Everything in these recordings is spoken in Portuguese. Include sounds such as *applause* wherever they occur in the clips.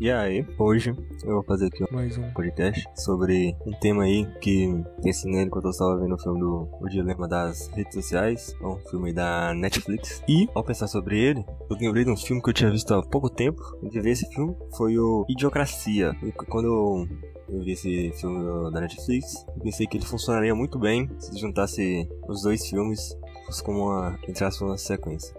E aí, hoje eu vou fazer aqui mais um podcast sobre um tema aí que pensei nele quando eu estava vendo o filme do O Dilema das Redes Sociais, é um filme da Netflix. E, ao pensar sobre ele, eu lembrei de um filme que eu tinha visto há pouco tempo. Eu vi esse filme, foi o Idiocracia. E quando eu eu vi esse filme da Netflix, eu pensei que ele funcionaria muito bem se juntasse os dois filmes fosse como uma, entre aspas, uma sequência.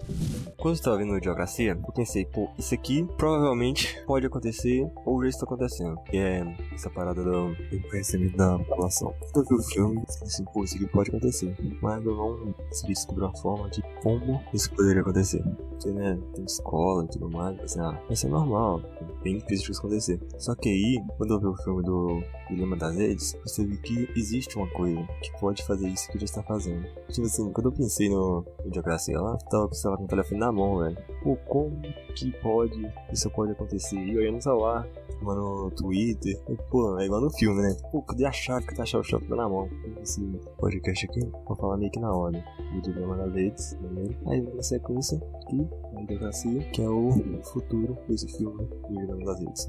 Quando eu estava vendo Idiocracia, eu pensei, pô, isso aqui provavelmente pode acontecer ou já está acontecendo. Que é essa parada do conhecimento da população. Quando eu vi o filme, eu disse, pô, isso aqui pode acontecer. Mas eu não consegui descobrir uma forma de como isso poderia acontecer. Você, né, tem escola e tudo mais, assim, ah, vai ser normal, bem difícil de acontecer. Só que aí, quando eu vi o filme do Dilema das Redes, você vê que existe uma coisa que pode fazer isso que ele está fazendo. Tipo assim, quando eu pensei no Idiocracia lá, tava, sei lá, com o telefone na mão, velho. Pô, como que pode, isso pode acontecer? E ia no celular, mano, no Twitter. E, pô, é igual no filme, né? Pô, cadê a chave? Cadê a chave? A chave tá na mão. Esse podcast aqui, vou falar meio que na ordem. Do Dilema das Redes, primeiro. Aí, na sequência, aqui, a Idiocracia, que é o futuro desse filme do Dilema das Redes.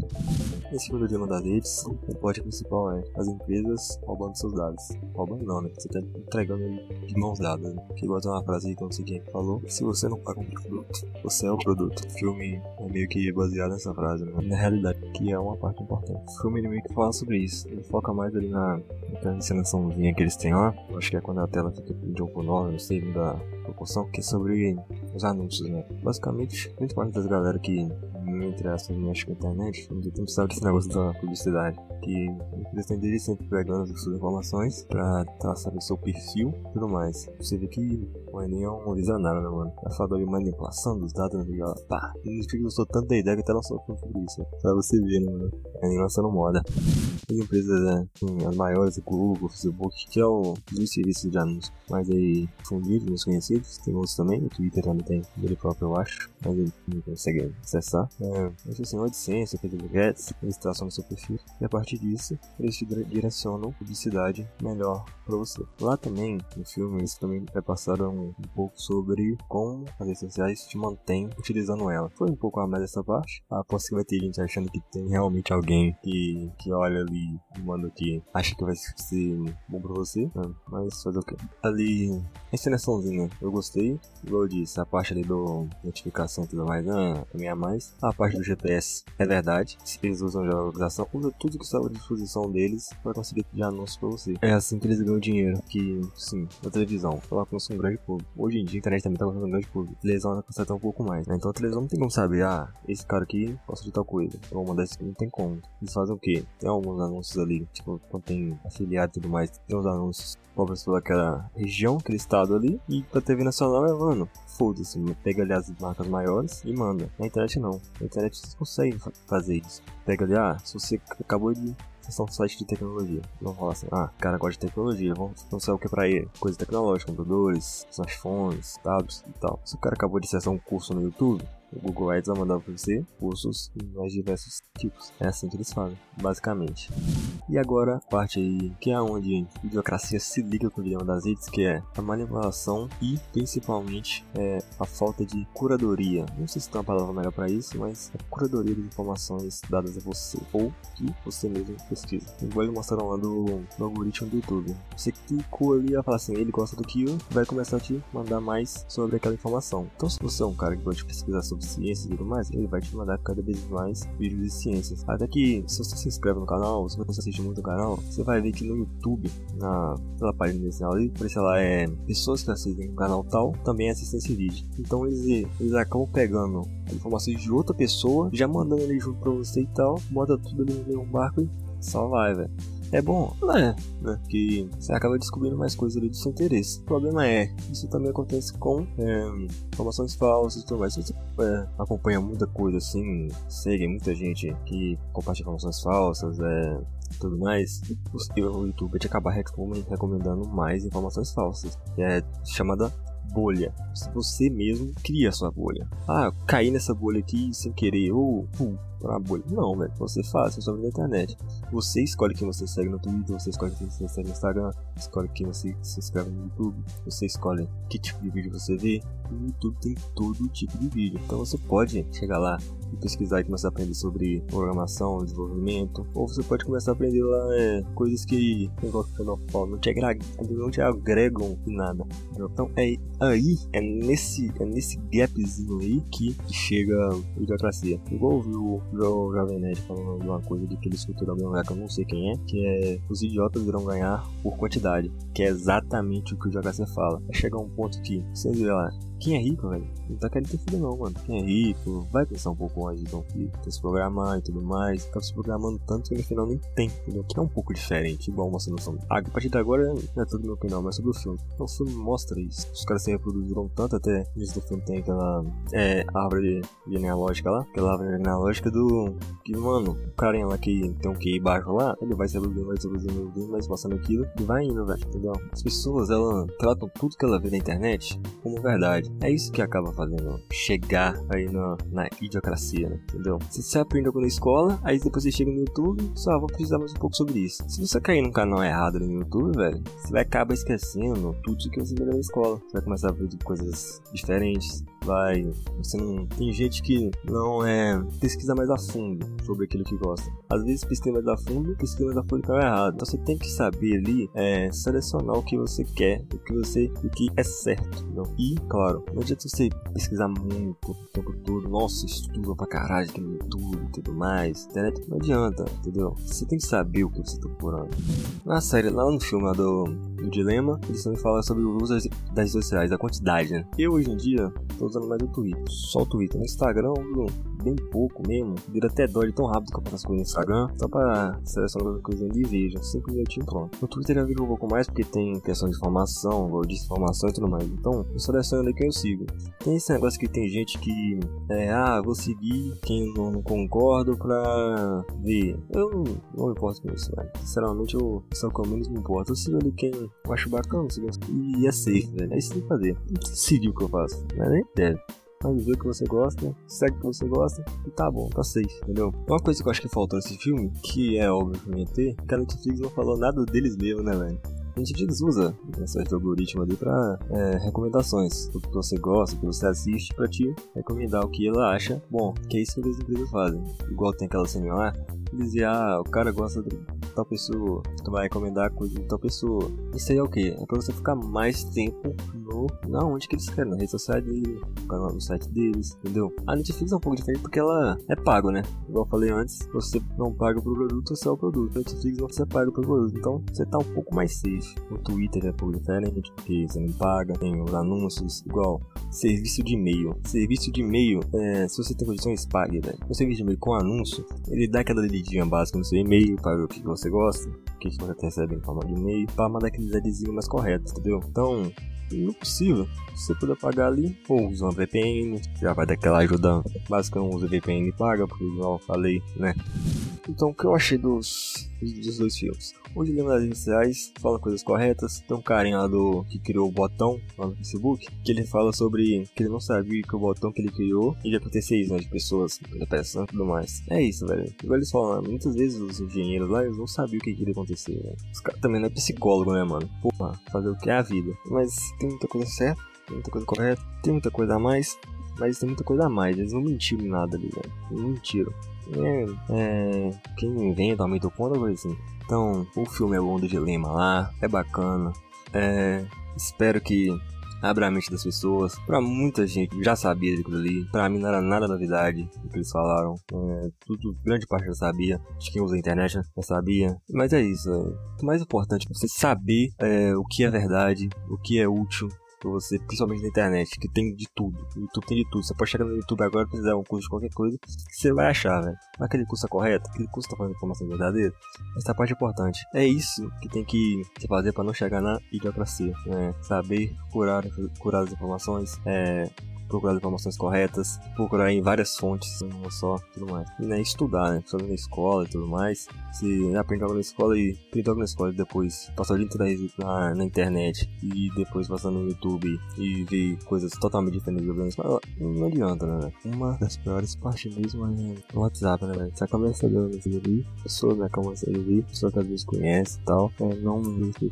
Esse filme do Dilema das Redes, o plot principal é as empresas roubando seus dados. Roubando não, né? Você tá entregando de mãos dadas, né? Que igual tem uma frase que sei quem falou. Se você não paga um produto, você é o produto. O filme é meio que baseado nessa frase, né? Na realidade, que é uma parte importante. O filme meio que fala sobre isso. Ele foca mais ali na, naquela encenaçãozinha que eles têm lá. Acho que é quando a tela fica de um por nove, não sei, da proporção, que é sobre os anúncios, né? Basicamente, muito parte das galera que entre aspas, mexe com a internet, onde tem que saber desse negócio da publicidade, que têm sempre pegando as suas informações pra traçar o seu perfil e tudo mais. Você vê que o Enem é um visionário, né, mano? A falta de manipulação dos dados, né? Pá, ele gostou tanto da ideia que até lançou filme isso, pra você ver, né, mano? O Enem lançando moda. As empresas, né, as maiores, o Google, o Facebook, que é o dos serviços de anúncios mais aí fundidos, mais conhecidos, tem outros também, o Twitter também tem ele próprio, eu acho, mas ele não consegue acessar. É, mas assim, o AdSense, aquele Ads, eles traçam no seu perfil e a partir disso eles te direcionam publicidade melhor para você. Lá também, no filme, eles também repassaram um, pouco sobre como as redes sociais te mantêm utilizando ela. Foi um pouco a mais dessa parte. Aposto que vai ter gente achando que tem realmente alguém que, que olha ali e manda que acha que vai ser bom pra você, né? mas fazer o quê? Ali, a encenaçãozinha, eu gostei. Igual eu disse, a parte ali do notificação e tudo mais, ah, também é mais. A parte do GPS é verdade. Se eles usam já a localização, usa tudo que está à disposição deles para conseguir de anúncios pra você. É assim que eles ganham dinheiro. Que, sim, na televisão, ela alcança um grande público. Hoje em dia a internet também tá alcançando um grande público. A televisão alcança até um pouco mais. Né? Então a televisão não tem como saber, ah, esse cara aqui gosta de tal coisa. Eu vou mandar esse não tem como. Eles fazem o quê? Tem alguns anúncios ali, tipo, quando tem afiliado e tudo mais, tem uns anúncios pobres pelaquela região, aquele estado ali. E pra TV nacional é, mano, foda-se, pega ali as marcas maiores e manda. Na internet não. Na internet vocês conseguem fazer isso. Pega ali, ah, se você acabou de acessar um site de tecnologia. Não fala assim, ah, cara gosta de tecnologia, vamos anunciar o que pra ele? Coisa tecnológica, computadores, smartphones, tablets e tal. Se o cara acabou de acessar um curso no YouTube, o Google Ads vai mandar para você cursos de mais diversos tipos. É assim que eles fazem, basicamente. E agora, a parte aí que é onde a idiocracia se liga com o dilema das redes, que é a manipulação e, principalmente, é, a falta de curadoria. Não sei se tem uma palavra melhor para isso, mas a curadoria das informações dadas a você, ou que você mesmo pesquisa. Igual eles mostraram lá do, do algoritmo do YouTube. Você clicou ali e fala assim, ele gosta do que vai começar a te mandar mais sobre aquela informação. Então, se você é um cara que gosta de pesquisar sobre ciências e tudo mais, ele vai te mandar cada vez mais vídeos de ciências. Até que, se você se inscreve no canal, se você assiste muito o canal, você vai ver que no YouTube, na pela página inicial ali, por lá é pessoas que assistem o canal tal, também assistem esse vídeo. Então eles, eles acabam pegando informações de outra pessoa, já mandando ali junto pra você e tal, bota tudo ali no mesmo barco e só vai, velho é bom, né? né? Que você acaba descobrindo mais coisas ali do seu interesse. O problema é, isso também acontece com é, informações falsas e tudo mais. Se você é, acompanha muita coisa assim, segue muita gente que compartilha informações falsas, é, tudo mais, o YouTube te acabar recomendando mais informações falsas, que é chamada bolha. Você mesmo cria a sua bolha. Ah, caí nessa bolha aqui sem querer, ou bolha. Não, velho. Você faz, você sobe na internet. Você escolhe quem você segue no Twitter, você escolhe quem você segue no Instagram, escolhe quem você se inscreve no YouTube, você escolhe que tipo de vídeo você vê. O YouTube tem todo tipo de vídeo. Então você pode chegar lá e pesquisar e começar a aprender sobre programação, desenvolvimento, ou você pode começar a aprender lá é, coisas que, eu falo, não te agregam, não te agregam em nada. Então é aí, é nesse, é nesse gapzinho aí que chega a idiocracia. Igual o Jovem Nerd falando de uma coisa de que ele escutou alguém lugar que eu não sei quem é, que é os idiotas irão ganhar por quantidade, que é exatamente o que o idiocracia fala. É chegar um ponto que, vê lá, quem é rico, velho, não tá querendo ter filho não, mano. Quem é rico, vai pensar um pouco antes de ter um se programar e tudo mais. Tá se programando tanto que no final nem tem, entendeu? Que é um pouco diferente, igual uma solução. A partir de agora não é tudo meu opinião, mas sobre o filme. Então, o filme mostra isso. Os caras se reproduziram tanto até no do filme tem aquela é, árvore genealógica lá, aquela árvore genealógica do. Que, mano, o carinha lá que tem um QI baixo lá, ele vai se reproduzindo, vai se reproduzindo, vai se passando aquilo e vai indo, velho, entendeu? As pessoas, elas tratam tudo que ela vê na internet como verdade. É isso que acaba fazendo chegar aí na, na idiocracia, né? entendeu? Se você aprende algo na escola, aí depois você chega no YouTube, só vou precisar mais um pouco sobre isso. Se você cair num canal errado no YouTube, velho, você vai acabar esquecendo tudo que você viu na escola. Você vai começar a ver coisas diferentes, vai. Você não. Tem gente que não é. pesquisa mais a fundo sobre aquilo que gosta. Às vezes pesquisa mais a fundo, pesquisa mais a fundo e errado. Então você tem que saber ali é, selecionar o que você quer, o que você. o que é certo. Entendeu? E, claro, não adianta você pesquisar muito o tempo todo. Nossa, estuda pra caralho aqui no YouTube e tudo mais. Internet não adianta, entendeu? Você tem que saber o que você tá procurando. Na série, lá no filme do, do Dilema, eles também falam sobre o uso das redes sociais, a quantidade, né? Eu hoje em dia tô usando mais o Twitter. Só o Twitter. No Instagram, eu bem pouco mesmo. Vira até dó de tão rápido que eu faço as coisas no Instagram. Só pra selecionar as coisas ali e veja. 5 minutinhos pronto. No Twitter já vira um pouco mais porque tem questão de informação, de informação e tudo mais. Então, eu seleciono ali quem eu sigo. Tem esse negócio que tem gente que é, ah, vou seguir quem eu não concordo pra ver. Eu não, não me importo com isso, velho. Sinceramente, eu só eu menos me importo. Eu sigo ali quem eu acho bacana, sigo e é safe, velho. É isso que tem que fazer. Seguir o que eu faço. Não é nem deve. Mas vê o que você gosta, segue o que você gosta e tá bom, tá safe, entendeu? Uma coisa que eu acho que faltou nesse filme, que é óbvio que ia ter, que a Netflix não falou nada deles mesmo, né, velho? A Netflix usa esse algoritmo ali para é, recomendações, do que você gosta, do que você assiste, para te recomendar o que ela acha bom, que é isso que as empresas fazem. Igual tem aquela cena lá, dizer, ah, o cara gosta de tal pessoa, tu vai recomendar coisa de tal pessoa. Isso aí é o que? É pra você ficar mais tempo no. Na onde que eles querem, na rede social dele, no canal no site deles, entendeu? A Netflix é um pouco diferente porque ela é pago, né? Igual eu falei antes, você não paga pro produto, você é o produto. A Netflix você paga pro produto. Então você tá um pouco mais safe. O Twitter é pouco diferente, porque você não paga, tem os anúncios, igual serviço de e-mail. Serviço de e-mail, é, se você tem condições, pague, velho. O serviço de e-mail com anúncio, ele dá aquela lidinha básica no seu e-mail para ver o que você gosta, que você recebe em forma de e-mail, para mandar aqueles adesivos mais corretos, entendeu? Então, não possível. Se você puder pagar ali, ou usa uma VPN, já vai dar aquela ajuda básica, não usa VPN e paga, porque igual falei, né? Então, o que eu achei dos, dos dois filmes? O Dilema das Redes fala coisas corretas. Tem um carinha lá do que criou o botão lá no Facebook, que ele fala sobre que ele não sabia que o botão que ele criou ia acontecer isso, né? De pessoas depressão e tudo mais. É isso, velho. Igual eles falam, né, muitas vezes os engenheiros lá, eles não sabiam o que iria acontecer, né? Os caras também não é psicólogo, né, mano? Porra, fazer o que é a vida. Mas tem muita coisa certa, tem muita coisa correta, tem muita coisa a mais, mas tem muita coisa a mais. Eles não mentiram em nada ali, velho. Não mentiram. É, é, quem inventa ponto, coisa assim. Então, o filme é bom do Dilema lá, é bacana. É, espero que abra a mente das pessoas. Pra muita gente já sabia daquilo ali. Pra mim não era nada novidade o que eles falaram. É, tudo, grande parte já sabia. De quem usa a internet já sabia. Mas é isso. É, o mais importante é você saber é, o que é verdade, o que é útil, pra você, principalmente na internet, que tem de tudo. O YouTube tem de tudo. Você pode chegar no YouTube agora e precisar um curso de qualquer coisa que você vai achar, velho. Mas aquele curso é correto? Aquele curso tá fazendo informação verdadeira? Essa parte é importante. É isso que tem que se fazer para não chegar na idiocracia. Né? Saber curar, curar as informações, é, procurar informações corretas, procurar em várias fontes, não só, tudo mais. E né, estudar, né? Estudar na escola e tudo mais. Se aprender algo na escola e aprender algo na escola e depois passar o dia inteiro na, na internet e depois passar no YouTube e ver coisas totalmente diferentes do mas não adianta, né? Uma das piores partes mesmo é o WhatsApp, né, velho? Você acaba recebendo ali, pessoas né, acabam ali, pessoas que às vezes conhecem e tal, é, não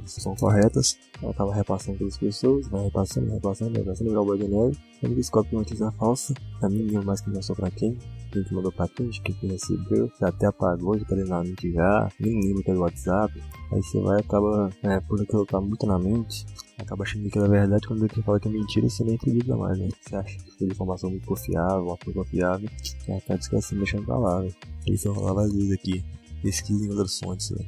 são corretas, acaba repassando pelas pessoas, vai repassando, repassando, repassando, igual o de neve, descobre que uma notícia falsa, mínima mais que não só pra quem, quem que mandou pra quem, quem que recebeu, já até apagou, já tá na mente já, nem lembra que é do WhatsApp, aí você vai acaba, é, por aquilo tá muito na mente, acaba achando que é verdade quando quem fala que é mentira você nem acredita mais, né? Você acha que foi informação muito confiável, uma coisa confiável, e acaba esquecendo deixando pra lá, né? Isso eu falava às vezes aqui. Pesquisa em outras fontes, né?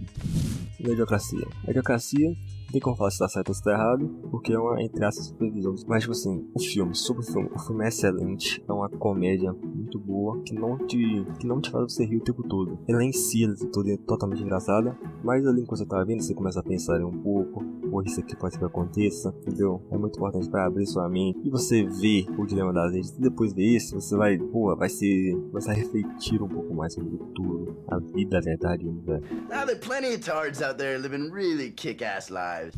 Mediocracia. Mediocracia tem como falar se tá certo ou se tá errado, porque é uma, entre aspas, previsão. Mas, tipo assim, o filme, sobre o filme, o filme é excelente, é uma comédia muito boa, que não te, que não te faz você rir o tempo todo. Ela em si, ela é totalmente engraçada, mas ali enquanto você tá vendo, você começa a pensar um pouco, ou isso aqui pode que aconteça, entendeu? É muito importante para abrir sua mente, e você vê o dilema das redes, e depois ver isso, você vai, pô, vai ser, vai se refletir um pouco mais sobre tudo, a vida, a verdade, né? Now there are plenty of tards out there living really kick-ass lives.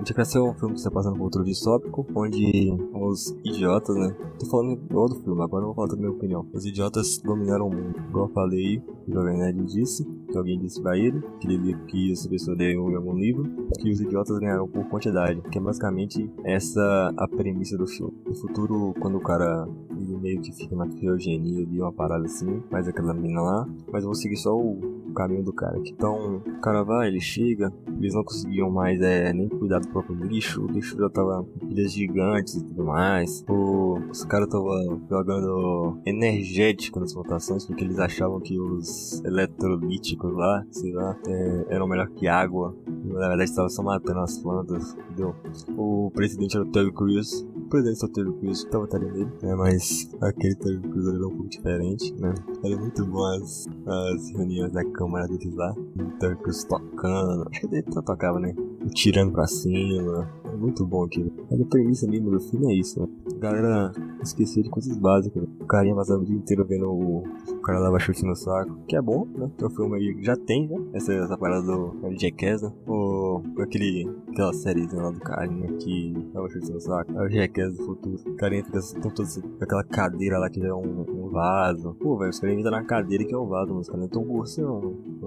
Anticracia é um filme que está passando por outro distópico, onde os idiotas, né? Tô falando igual do filme, agora eu vou falar da minha opinião. Os idiotas dominaram o mundo. Igual eu falei, o Jovem Nerd disse, que alguém disse pra ele, que ele que essa pessoa leu em algum livro, que os idiotas ganharam por quantidade. Que é basicamente essa a premissa do filme. No futuro, quando o cara ele meio que fica na criogenia ali, uma parada assim, faz aquela mina lá, mas eu vou seguir só o, o caminho do cara. Então, o cara vai, ele chega, eles não conseguiam mais é, nem cuidar do próprio lixo, o lixo já tava em ilhas gigantes e tudo mais. O, os caras estavam jogando energético nas votações porque eles achavam que os eletrolíticos lá, sei lá, é, eram melhor que água. Na verdade, estavam só matando as plantas, entendeu? O presidente era o Terry Crews. O presidente era o Terry Crews, tava votaria nele, né? Mas aquele Terry Crews era um pouco diferente, né? Era muito bom as, as reuniões da Câmara deles lá. O Terry Crews tocando. Acho *laughs* que ele tocava, né? tirando pra cima. É muito bom aquilo. Mas a premissa mesmo do filme é isso, né? A galera esqueceu de coisas básicas. O carinha passando o dia inteiro vendo o, o cara lava chute no saco. Que é bom, né? Então o filme aí já tem, né? Essa, essa parada do Jackass, né? O, aquele, aquela série lá do carinha que lava chute no saco. É o Jackass do futuro. O carinha fica com toda aquela cadeira lá que é um, um vaso. Pô, velho, os caras entram na cadeira que é um vaso, mas os caras não tão assim, não.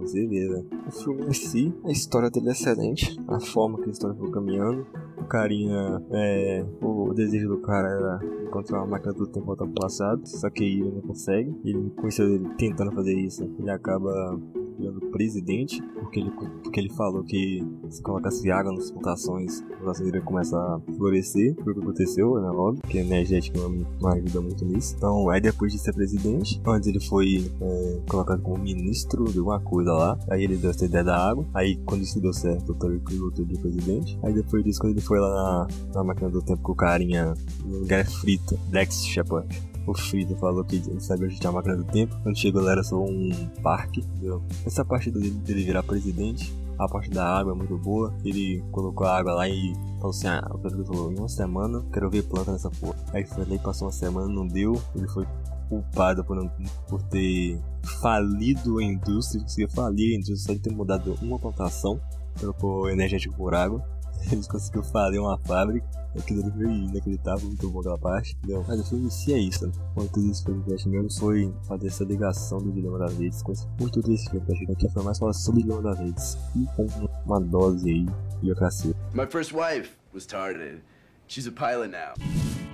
Vê, velho. O filme em si, a história dele é excelente. A forma que a história foi caminhando. O carinha, é, o desejo do cara era encontrar uma máquina do tempo voltar pro passado, só que ele não consegue. Ele, com isso, ele tentando fazer isso, ele acaba virando presidente, porque ele, porque ele falou que se colocasse água nas plantações, a plantação iria começar a florescer. Foi o que aconteceu, né? Óbvio, porque energética não ajuda muito nisso. Então, aí depois de ser presidente, antes ele foi é, colocado como ministro de alguma coisa lá. Aí ele deu essa ideia da água. Aí, quando isso deu certo, o Terry Crews de presidente. Aí depois disso, quando ele foi lá na, na máquina do tempo com o carinha, no lugar é frito, Dex Shepard o Frito falou que ele sabia onde tinha a máquina do tempo. Quando chegou lá era só um parque, entendeu? Essa parte dele, dele virar presidente, a parte da água é muito boa. Ele colocou a água lá e falou assim: Ah, o Pedro falou, em uma semana quero ver planta nessa porra. Aí foi e passou uma semana, não deu. Ele foi culpado por, não, por ter falido a indústria, conseguiu falir a indústria só de ter mudado uma plantação, trocou energético por água. *laughs* Eles conseguiram fazer uma fábrica. Aquilo ali foi inacreditável, muito bom aquela parte. Entendeu? Mas o filme em si é isso. Né? Quanto isso foi o mesmo foi fazer essa ligação do Dilema das Redes. Com tudo filme que aqui foi mais falar sobre o Dilema das Redes. E com uma dose aí de biocracia. My first wife was targeted. She's a pilot now.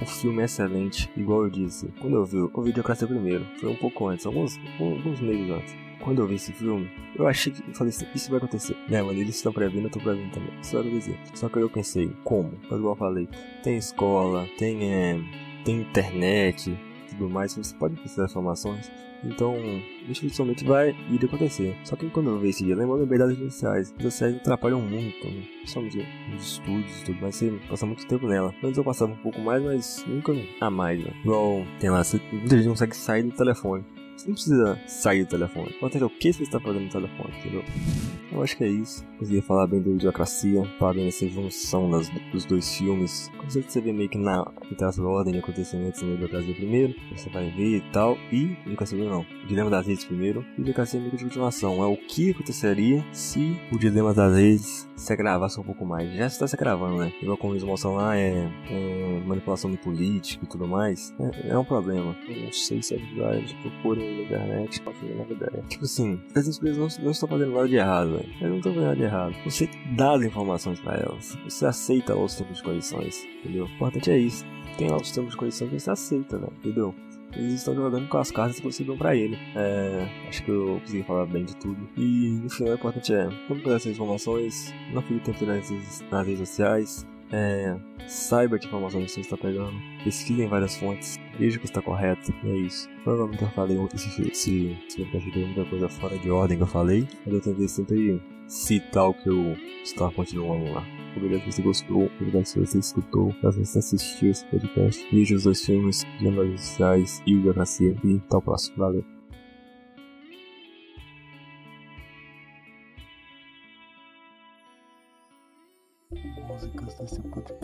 O filme é excelente, igual eu disse. Quando eu vi, eu vi Idiocracia primeiro. Foi um pouco antes, alguns, alguns meses antes quando eu vi esse filme, eu achei que. Eu falei assim, isso vai acontecer. Né, mano, eles estão prevendo, eu tô prevendo também. Isso vai acontecer. Só que eu pensei, como? Mas igual eu falei, tem escola, tem, é, tem internet, tudo mais, você pode precisar de informações. Então, dificilmente vai ir acontecer. Só que quando eu vi esse dilema, eu lembrei das redes sociais. As sociais atrapalham muito, né? principalmente nos estudos e tudo mais. Você passa muito tempo nela. Antes eu passava um pouco mais, mas nunca a mais, né? Igual tem lá, você, não consegue sair do telefone. Você não precisa sair do telefone. Importante é o que você está fazendo no telefone, entendeu? Eu acho que é isso. Conseguia falar bem da idiocracia, falar bem dessa junção das, dos dois filmes. Certeza você vê meio que na traça ordem de acontecimentos no Brasil primeiro, você vai ver e tal, e idiocracia não. O Dilema das Redes primeiro, idiocracia meio de continuação. É o que aconteceria se o Dilema das Redes se gravasse um pouco mais. Já está se gravando, né? Igual como eles mostram lá, é, é manipulação de político e tudo mais. É, é, um problema. Eu não sei se é verdade, procurem internet uma ideia. Tipo assim, as empresas não, não estão fazendo nada de errado, velho. Elas não estão fazendo nada de errado. Você dá as informações pra elas. Você aceita os termos de condições, entendeu? O importante é isso. Tem lá os termos de condições que você aceita, velho, entendeu? Eles estão jogando com as cartas que você deu pra ele. É, acho que eu consegui falar bem de tudo. E final o importante é, quando pegar essas informações, não fique tempo nas, nas redes sociais. É, saiba que informações você está pegando. Pesquise em várias fontes. Veja que está correto. E é isso. Provavelmente eu falei se, se, muita coisa fora de ordem que eu falei. Mas eu tentei sempre citar o que eu estava continuando lá. Obrigado se você gostou, obrigado se você escutou, se você assistiu esse podcast. Veja os dois filmes, Jandas Sociais e o Biografia. E até o próximo. Valeu. Músicas desse podcast.